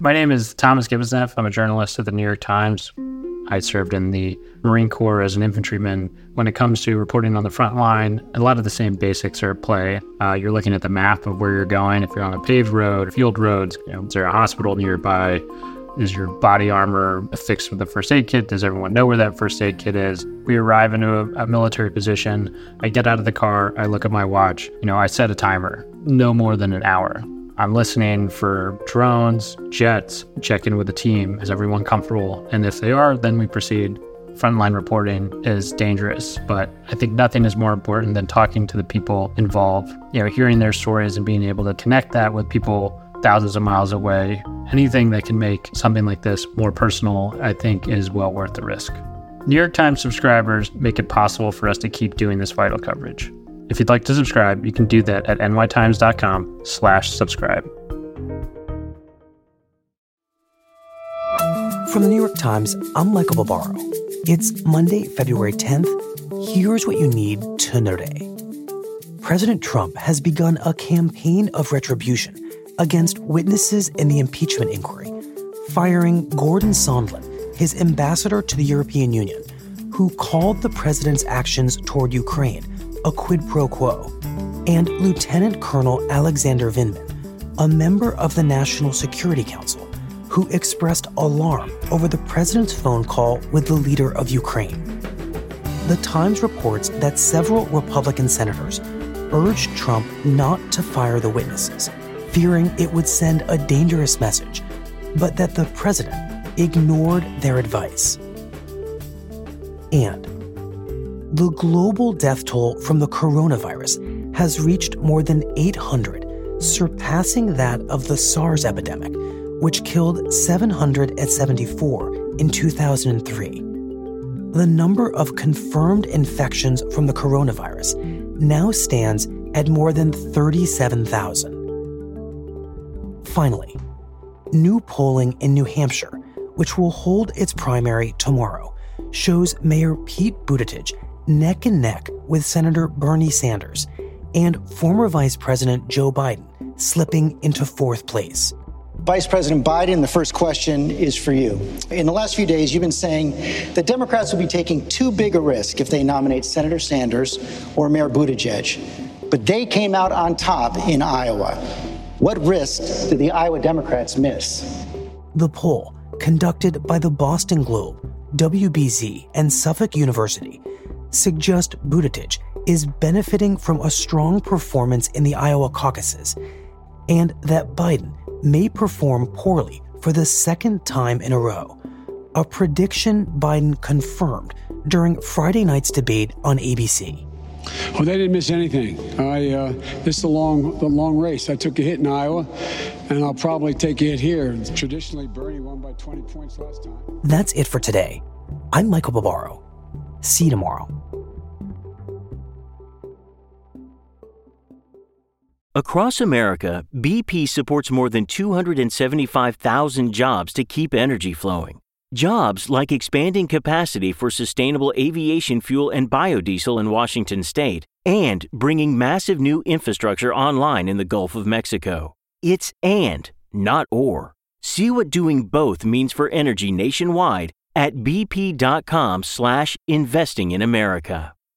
My name is Thomas Gibbons-Neff. I'm a journalist at the New York Times. I served in the Marine Corps as an infantryman. When it comes to reporting on the front line, a lot of the same basics are at play. Uh, you're looking at the map of where you're going. If you're on a paved road, a field roads, you know, is there a hospital nearby? Is your body armor fixed with a first aid kit? Does everyone know where that first aid kit is? We arrive into a, a military position. I get out of the car. I look at my watch. You know, I set a timer, no more than an hour. I'm listening for drones, jets, check in with the team. Is everyone comfortable? And if they are, then we proceed. Frontline reporting is dangerous, but I think nothing is more important than talking to the people involved, you know, hearing their stories and being able to connect that with people thousands of miles away. Anything that can make something like this more personal, I think, is well worth the risk. New York Times subscribers make it possible for us to keep doing this vital coverage. If you'd like to subscribe, you can do that at nytimes.com slash subscribe. From the New York Times, I'm Michael Barbaro. It's Monday, February 10th. Here's what you need to know today. President Trump has begun a campaign of retribution against witnesses in the impeachment inquiry, firing Gordon Sondland, his ambassador to the European Union, who called the president's actions toward Ukraine a quid pro quo, and Lieutenant Colonel Alexander Vindman, a member of the National Security Council, who expressed alarm over the president's phone call with the leader of Ukraine. The Times reports that several Republican senators urged Trump not to fire the witnesses, fearing it would send a dangerous message, but that the president ignored their advice. And the global death toll from the coronavirus has reached more than 800, surpassing that of the SARS epidemic, which killed 774 in 2003. The number of confirmed infections from the coronavirus now stands at more than 37,000. Finally, new polling in New Hampshire, which will hold its primary tomorrow, shows Mayor Pete Buttigieg neck and neck with Senator Bernie Sanders and former Vice President Joe Biden slipping into fourth place. Vice President Biden, the first question is for you. In the last few days, you've been saying that Democrats will be taking too big a risk if they nominate Senator Sanders or Mayor Buttigieg. But they came out on top in Iowa. What risks did the Iowa Democrats miss? The poll, conducted by the Boston Globe, WBZ, and Suffolk University, suggest Buttigieg is benefiting from a strong performance in the Iowa caucuses and that Biden may perform poorly for the second time in a row, a prediction Biden confirmed during Friday night's debate on ABC. Well, they didn't miss anything. I uh, this is a long, the long race. I took a hit in Iowa, and I'll probably take a hit here. Traditionally, Bernie won by 20 points last time. That's it for today. I'm Michael Barbaro. See you tomorrow. Across America, BP supports more than 275,000 jobs to keep energy flowing. Jobs like expanding capacity for sustainable aviation fuel and biodiesel in Washington state and bringing massive new infrastructure online in the Gulf of Mexico. It's and, not or. See what doing both means for energy nationwide at bp.com slash investing in America.